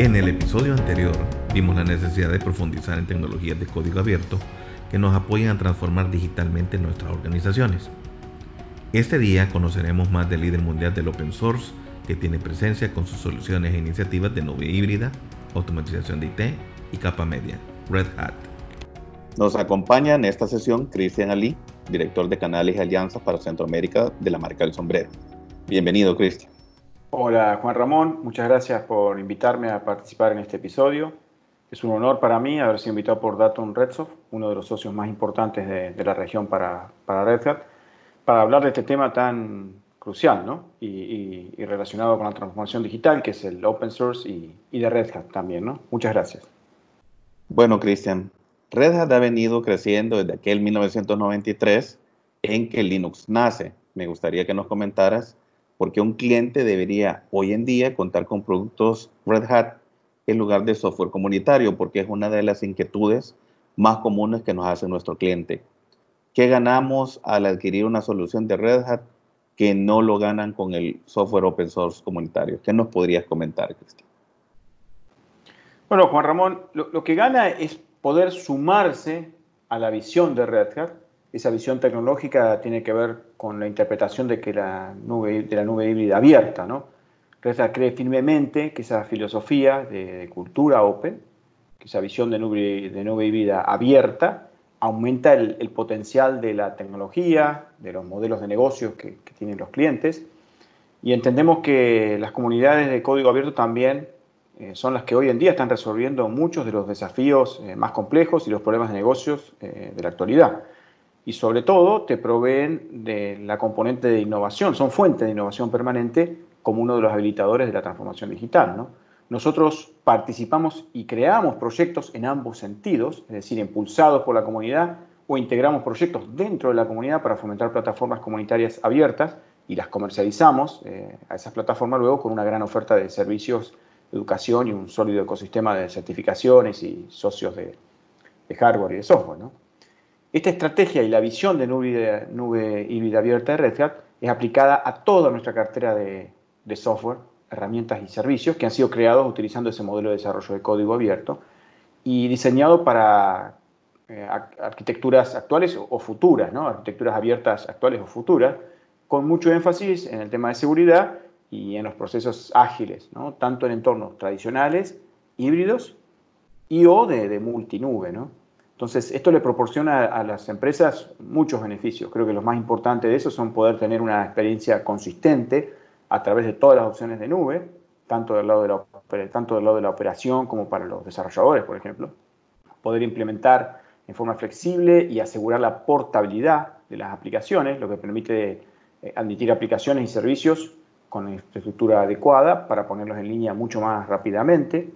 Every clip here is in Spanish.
En el episodio anterior vimos la necesidad de profundizar en tecnologías de código abierto que nos apoyan a transformar digitalmente nuestras organizaciones. Este día conoceremos más del líder mundial del open source que tiene presencia con sus soluciones e iniciativas de nube híbrida, automatización de IT y capa media, Red Hat. Nos acompaña en esta sesión Cristian Ali, director de canales y alianzas para Centroamérica de la marca El Sombrero. Bienvenido, Cristian. Hola Juan Ramón, muchas gracias por invitarme a participar en este episodio. Es un honor para mí haber sido invitado por Datum Redsoft, uno de los socios más importantes de, la región para, para, Red Hat, para hablar de este tema tan crucial ¿no? y, relacionado con la transformación digital, que es el open source y, y de Red Hat también. ¿no? Muchas gracias. Bueno, Cristian, Red Hat ha venido creciendo desde aquel 1993 en que Linux nace. Me gustaría que nos comentaras porque un cliente debería hoy en día contar con productos Red Hat en lugar de software comunitario, porque es una de las inquietudes más comunes que nos hace nuestro cliente. ¿Qué ganamos al adquirir una solución de Red Hat que no lo ganan con el software open source comunitario? ¿Qué nos podrías comentar, Cristian? Bueno, Juan Ramón, lo, lo que gana es poder sumarse a la visión de Red Hat esa visión tecnológica tiene que ver con la interpretación de que la nube, de la nube híbrida abierta, ¿no? Reza cree firmemente que esa filosofía de, cultura open, que esa visión de nube, de nube híbrida abierta, aumenta el, potencial de la tecnología, de los modelos de negocios que, tienen los clientes, y entendemos que las comunidades de código abierto también eh, son las que hoy en día están resolviendo muchos de los desafíos eh, más complejos y los problemas de negocios eh, de la actualidad y sobre todo te proveen de la componente de innovación, son fuente de innovación permanente como uno de los habilitadores de la transformación digital. ¿no? Nosotros participamos y creamos proyectos en ambos sentidos, es decir, impulsados por la comunidad o integramos proyectos dentro de la comunidad para fomentar plataformas comunitarias abiertas y las comercializamos eh, a esas plataformas luego con una gran oferta de servicios, educación y un sólido ecosistema de certificaciones y socios de, de hardware y de software. ¿no? Esta estrategia y la visión de nube, nube híbrida abierta de Red Hat es aplicada a toda nuestra cartera de, software, herramientas y servicios que han sido creados utilizando ese modelo de desarrollo de código abierto y diseñado para eh, arquitecturas actuales o, futuras, ¿no? arquitecturas abiertas actuales o futuras, con mucho énfasis en el tema de seguridad y en los procesos ágiles, ¿no? tanto en entornos tradicionales, híbridos y o de, de multinube. ¿no? Entonces, esto le proporciona a las empresas muchos beneficios. Creo que lo más importante de eso son poder tener una experiencia consistente a través de todas las opciones de nube, tanto del lado de la, operación como para los desarrolladores, por ejemplo. Poder implementar en forma flexible y asegurar la portabilidad de las aplicaciones, lo que permite eh, admitir aplicaciones y servicios con infraestructura adecuada para ponerlos en línea mucho más rápidamente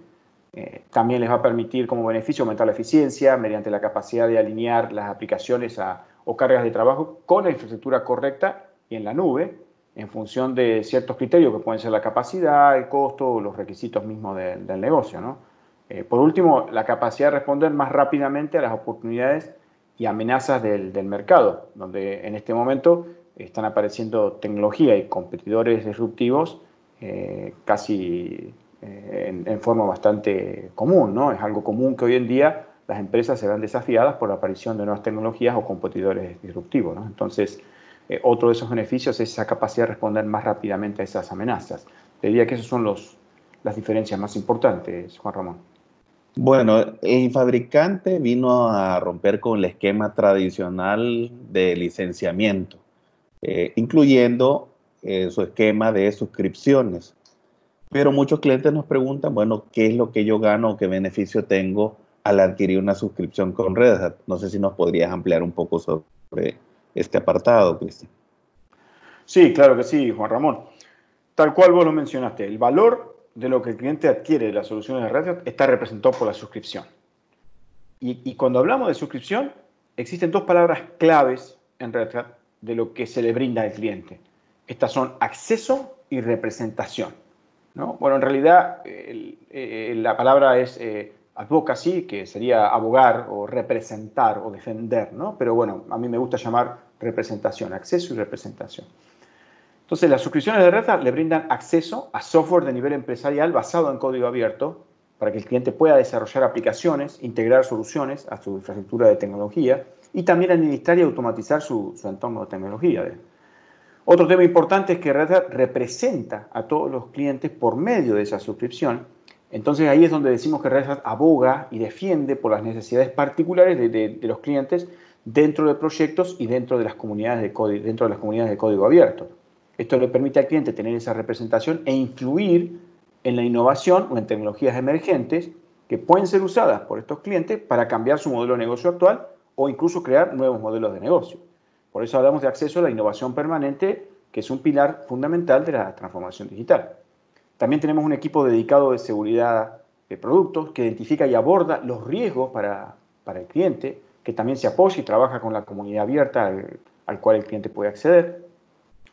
eh, también les va a permitir como beneficio aumentar la eficiencia mediante la capacidad de alinear las aplicaciones o cargas de trabajo con la infraestructura correcta y en la nube en función de ciertos criterios que pueden ser la capacidad, el costo o los requisitos mismos del negocio. Eh, por último, la capacidad de responder más rápidamente a las oportunidades y amenazas del, mercado, donde en este momento están apareciendo tecnología y competidores disruptivos eh, casi eh, en, forma bastante común, ¿no? Es algo común que hoy en día las empresas se ven desafiadas por la aparición de nuevas tecnologías o competidores disruptivos, ¿no? Entonces, eh, otro de esos beneficios es esa capacidad de responder más rápidamente a esas amenazas. Diría que esas son los, las diferencias más importantes, Juan Ramón. Bueno, el fabricante vino a romper con el esquema tradicional de licenciamiento, eh, incluyendo su esquema de suscripciones. Pero muchos clientes nos preguntan, bueno, ¿qué es lo que yo gano o qué beneficio tengo al adquirir una suscripción con Red Hat? No sé si nos podrías ampliar un poco sobre este apartado, Cristian. Sí, claro que sí, Juan Ramón. Tal cual vos lo mencionaste, el valor de lo que el cliente adquiere de las soluciones de Red Hat está representado por la suscripción. Y, y cuando hablamos de suscripción, existen dos palabras claves en Red Hat de lo que se le brinda al cliente. Estas son acceso y representación. Bueno, en realidad la palabra es eh, advocacy, que sería abogar o representar o defender, ¿no? Pero bueno, a mí me gusta llamar representación, acceso y representación. Entonces, las suscripciones de Red le brindan acceso a software de nivel empresarial basado en código abierto para que el cliente pueda desarrollar aplicaciones, integrar soluciones a su infraestructura de tecnología y también administrar y automatizar su entorno de tecnología. Otro tema importante es que Red Hat representa a todos los clientes por medio de esa suscripción. Entonces ahí es donde decimos que Red Hat aboga y defiende por las necesidades particulares de, de los clientes dentro de proyectos y dentro de las comunidades de código, dentro de las comunidades de código abierto. Esto le permite al cliente tener esa representación e influir en la innovación o en tecnologías emergentes que pueden ser usadas por estos clientes para cambiar su modelo de negocio actual o incluso crear nuevos modelos de negocio. Por eso hablamos de acceso a la innovación permanente, que es un pilar fundamental de la transformación digital. También tenemos un equipo dedicado de seguridad de productos que identifica y aborda los riesgos para, para el cliente, que también se apoya y trabaja con la comunidad abierta al, al cual el cliente puede acceder.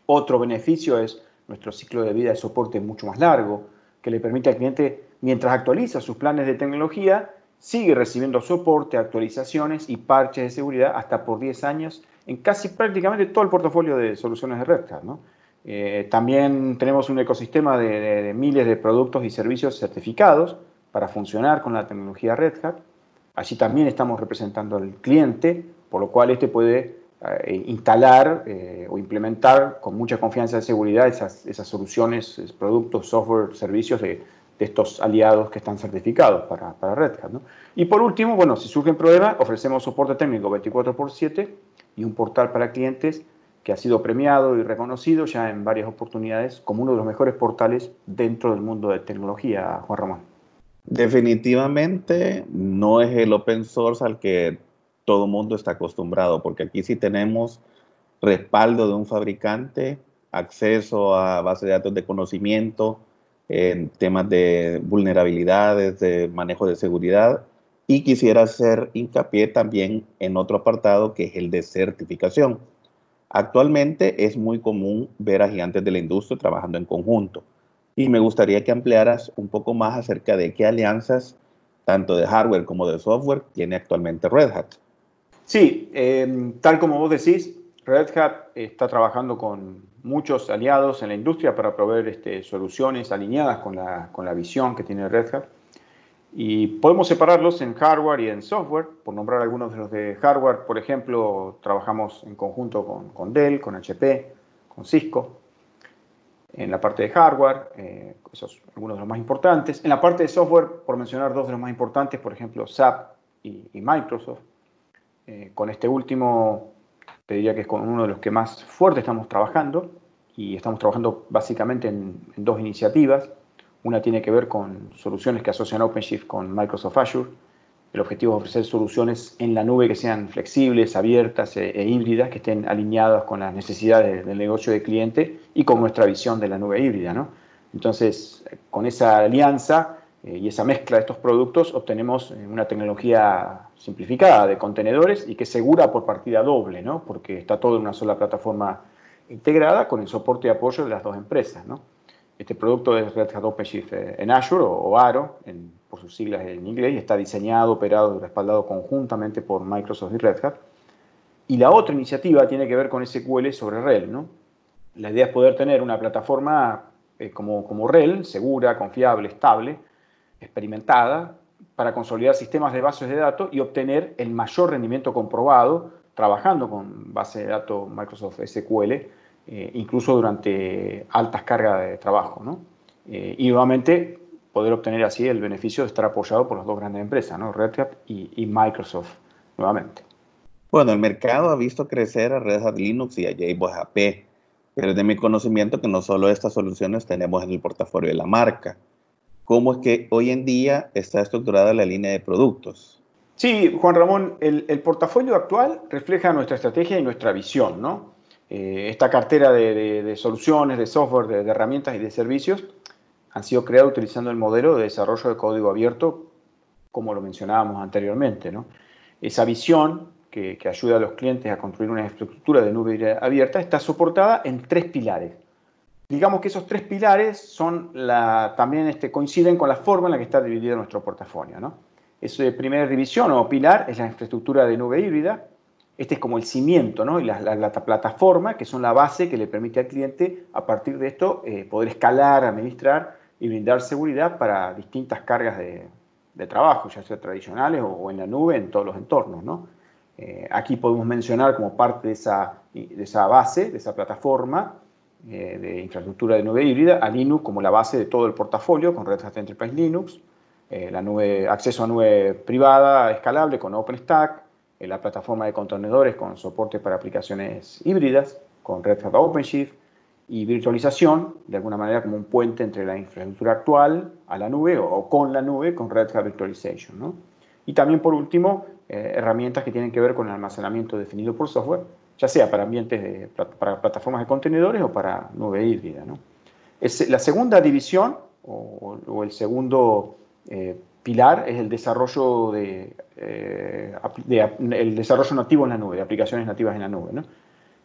Otro beneficio es nuestro ciclo de vida de soporte mucho más largo, que le permite al cliente, mientras actualiza sus planes de tecnología, sigue recibiendo soporte, actualizaciones y parches de seguridad hasta por 10 años en casi prácticamente todo el portafolio de soluciones de Red Hat. Eh, también tenemos un ecosistema de, miles de productos y servicios certificados para funcionar con la tecnología Red Hat. Allí también estamos representando al cliente, por lo cual este puede eh, instalar eh, o implementar con mucha confianza de seguridad esas, esas soluciones, productos, software, servicios de, de, estos aliados que están certificados para, para Red Hat. Y por último, bueno, si surgen problemas, ofrecemos soporte técnico 24x7 y un portal para clientes que ha sido premiado y reconocido ya en varias oportunidades como uno de los mejores portales dentro del mundo de tecnología, Juan Ramón. Definitivamente no es el open source al que todo mundo está acostumbrado, porque aquí sí tenemos respaldo de un fabricante, acceso a base de datos de conocimiento, en temas de vulnerabilidades, de manejo de seguridad, y quisiera hacer hincapié también en otro apartado que es el de certificación. Actualmente es muy común ver a gigantes de la industria trabajando en conjunto y me gustaría que ampliaras un poco más acerca de qué alianzas, tanto de hardware como de software, tiene actualmente Red Hat. Sí, eh, tal como vos decís, Red Hat está trabajando con muchos aliados en la industria para proveer este, soluciones alineadas con la visión que tiene Red Hat. Y podemos separarlos en hardware y en software. Por nombrar algunos de los de hardware, por ejemplo, trabajamos en conjunto con, con Dell, con HP, con Cisco. En la parte de hardware, eh, esos algunos de los más importantes. En la parte de software, por mencionar dos de los más importantes, por ejemplo, SAP y, y Microsoft. Eh, con este último, te diría que es con uno de los que más fuerte estamos trabajando y estamos trabajando básicamente en, dos iniciativas. Una tiene que ver con soluciones que asocian OpenShift con Microsoft Azure. El objetivo es ofrecer soluciones en la nube que sean flexibles, abiertas e, e híbridas, que estén alineadas con las necesidades del negocio del cliente y con nuestra visión de la nube híbrida. ¿no? Entonces, con esa alianza eh, y esa mezcla de estos productos obtenemos eh, una tecnología simplificada de contenedores y que es segura por partida doble, ¿no? porque está todo en una sola plataforma integrada con el soporte y apoyo de las dos empresas. ¿no? Este producto es Red Hat OpenShift eh, en Azure o, Aro, por sus siglas en inglés, y está diseñado, operado y respaldado conjuntamente por Microsoft y Red Hat. Y la otra iniciativa tiene que ver con SQL sobre RHEL. ¿no? La idea es poder tener una plataforma como, como RHEL, segura, confiable, estable, experimentada para consolidar sistemas de bases de datos y obtener el mayor rendimiento comprobado trabajando con base de datos Microsoft SQL, eh, incluso durante altas cargas de trabajo. ¿no? Eh, y nuevamente poder obtener así el beneficio de estar apoyado por las dos grandes empresas, ¿no? Red Hat y, Microsoft nuevamente. Bueno, el mercado ha visto crecer a Red Hat Linux y a JBoss AP, pero es de mi conocimiento que no solo estas soluciones tenemos en el portafolio de la marca cómo es que hoy en día está estructurada la línea de productos. Sí, Juan Ramón, el, portafolio actual refleja nuestra estrategia y nuestra visión, ¿no? Eh, esta cartera de, soluciones, de software, de, herramientas y de servicios han sido creadas utilizando el modelo de desarrollo de código abierto, como lo mencionábamos anteriormente. Esa visión que, ayuda a los clientes a construir una estructura de nube abierta está soportada en tres pilares digamos que esos tres pilares son también este, coinciden con la forma en la que está dividido nuestro portafolio. ¿no? Esa primera división o pilar es la infraestructura de nube híbrida. Este es como el cimiento ¿no? y la, plataforma, que son la base que le permite al cliente, a partir de esto, eh, poder escalar, administrar y brindar seguridad para distintas cargas de, trabajo, ya sea tradicionales o, en la nube, en todos los entornos. ¿no? Eh, aquí podemos mencionar como parte de esa, base, de esa plataforma eh, de infraestructura de nube híbrida, a Linux como la base de todo el portafolio con Red Hat Enterprise Linux, la nube, acceso a nube privada escalable con OpenStack, la plataforma de contenedores con soporte para aplicaciones híbridas con Red Hat OpenShift, y virtualización, de alguna manera como un puente entre la infraestructura actual a la nube o, con la nube con Red Hat Virtualization. ¿no? Y también, por último, eh, herramientas que tienen que ver con el almacenamiento definido por software, ya sea para ambientes de, para plataformas de contenedores o para nube híbrida. ¿no? Es, la segunda división o, el segundo eh, pilar es el desarrollo, de, eh, el desarrollo nativo en la nube, de aplicaciones nativas en la nube. ¿no?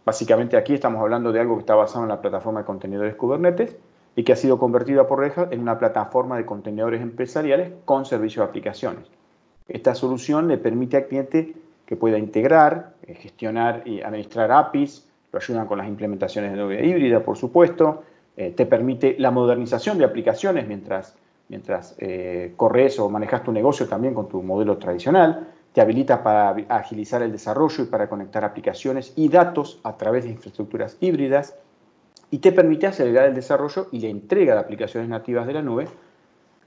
Básicamente aquí estamos hablando de algo que está basado en la plataforma de contenedores Kubernetes y que ha sido convertida por Red Hat en una plataforma de contenedores empresariales con servicio de aplicaciones. Esta solución le permite al cliente que pueda integrar, eh, gestionar y administrar APIs, lo ayudan con las implementaciones de nube híbrida, por supuesto, eh, te permite la modernización de aplicaciones mientras, mientras eh, corres o manejas tu negocio también con tu modelo tradicional, te habilita para agilizar el desarrollo y para conectar aplicaciones y datos a través de infraestructuras híbridas y te permite acelerar el desarrollo y la entrega de aplicaciones nativas de la nube,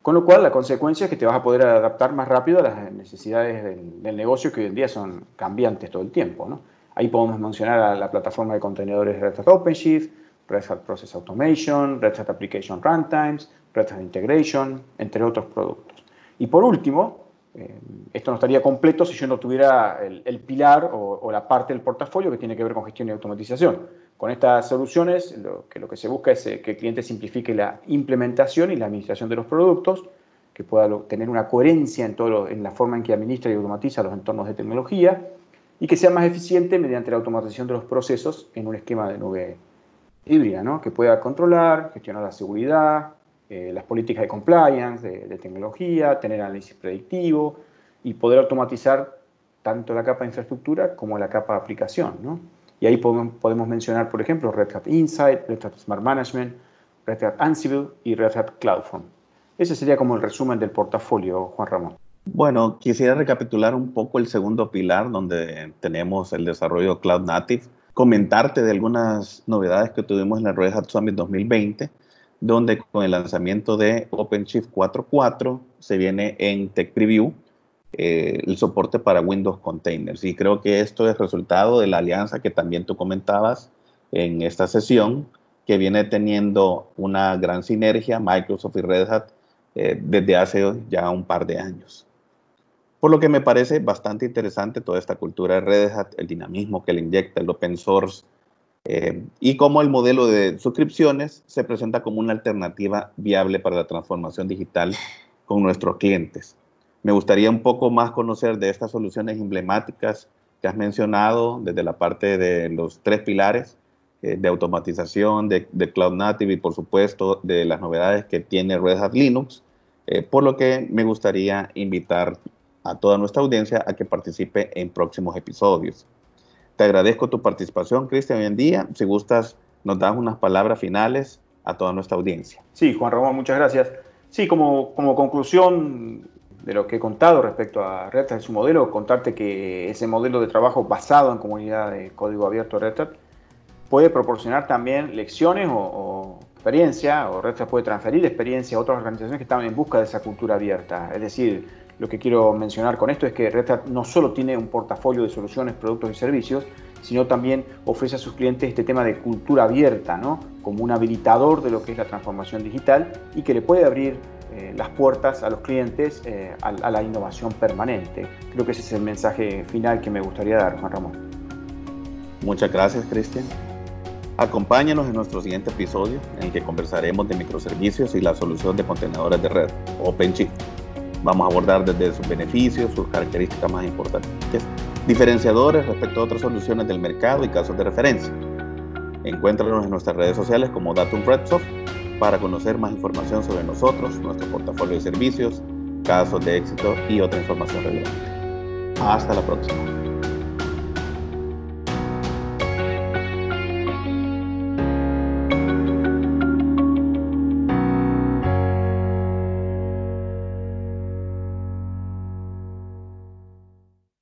con lo cual la consecuencia es que te vas a poder adaptar más rápido a las necesidades del, negocio que hoy en día son cambiantes todo el tiempo. Ahí podemos mencionar a la plataforma de contenedores Red Hat OpenShift, Red Hat Process Automation, Red Hat Application Runtimes, Red Hat Integration, entre otros productos. Y por último, eh, esto no estaría completo si yo no tuviera el, pilar o, la parte del portafolio que tiene que ver con gestión y automatización. Con estas soluciones, lo que, lo que se busca es eh, que el cliente simplifique la implementación y la administración de los productos, que pueda tener una coherencia en, todo en la forma en que administra y automatiza los entornos de tecnología y que sea más eficiente mediante la automatización de los procesos en un esquema de nube híbrida, ¿no? que pueda controlar, gestionar la seguridad, eh, las políticas de compliance, de, tecnología, tener análisis predictivo y poder automatizar tanto la capa de infraestructura como la capa de aplicación. ¿no? Y ahí podemos, podemos, mencionar, por ejemplo, Red Hat Insight, Red Hat Smart Management, Red Hat Ansible y Red Hat CloudFront. Ese sería como el resumen del portafolio, Juan Ramón. Bueno, quisiera recapitular un poco el segundo pilar donde tenemos el desarrollo Cloud Native, comentarte de algunas novedades que tuvimos en la Red Hat Summit 2020 donde con el lanzamiento de OpenShift 4.4 se viene en Tech Preview eh, el soporte para Windows Containers. Y creo que esto es resultado de la alianza que también tú comentabas en esta sesión, que viene teniendo una gran sinergia Microsoft y Red Hat eh, desde hace ya un par de años. Por lo que me parece bastante interesante toda esta cultura de Red Hat, el dinamismo que le inyecta, el open source, eh, y cómo el modelo de suscripciones se presenta como una alternativa viable para la transformación digital con nuestros clientes. Me gustaría un poco más conocer de estas soluciones emblemáticas que has mencionado desde la parte de los tres pilares eh, de automatización, de, Cloud Native y por supuesto de las novedades que tiene Red Hat Linux, eh, por lo que me gustaría invitar a toda nuestra audiencia a que participe en próximos episodios. Te agradezco tu participación, Cristian, hoy en día. Si gustas, nos das unas palabras finales a toda nuestra audiencia. Sí, Juan Ramón, muchas gracias. Sí, como, como conclusión de lo que he contado respecto a Red y su modelo, contarte que ese modelo de trabajo basado en comunidad de código abierto Red puede proporcionar también lecciones o, experiencia, o Red Hat puede transferir experiencia a otras organizaciones que están en busca de esa cultura abierta. Es decir, lo que quiero mencionar con esto es que Red Hat no solo tiene un portafolio de soluciones, productos y servicios, sino también ofrece a sus clientes este tema de cultura abierta, ¿no? como un habilitador de lo que es la transformación digital y que le puede abrir eh, las puertas a los clientes eh, a, a, la innovación permanente. Creo que ese es el mensaje final que me gustaría dar, Juan Ramón. Muchas gracias, Cristian. Acompáñanos en nuestro siguiente episodio en el que conversaremos de microservicios y la solución de contenedores de red, OpenShift. Vamos a abordar desde sus beneficios, sus características más importantes, diferenciadores respecto a otras soluciones del mercado y casos de referencia. Encuéntranos en nuestras redes sociales como Datum Redsoft para conocer más información sobre nosotros, nuestro portafolio de servicios, casos de éxito y otra información relevante. Hasta la próxima.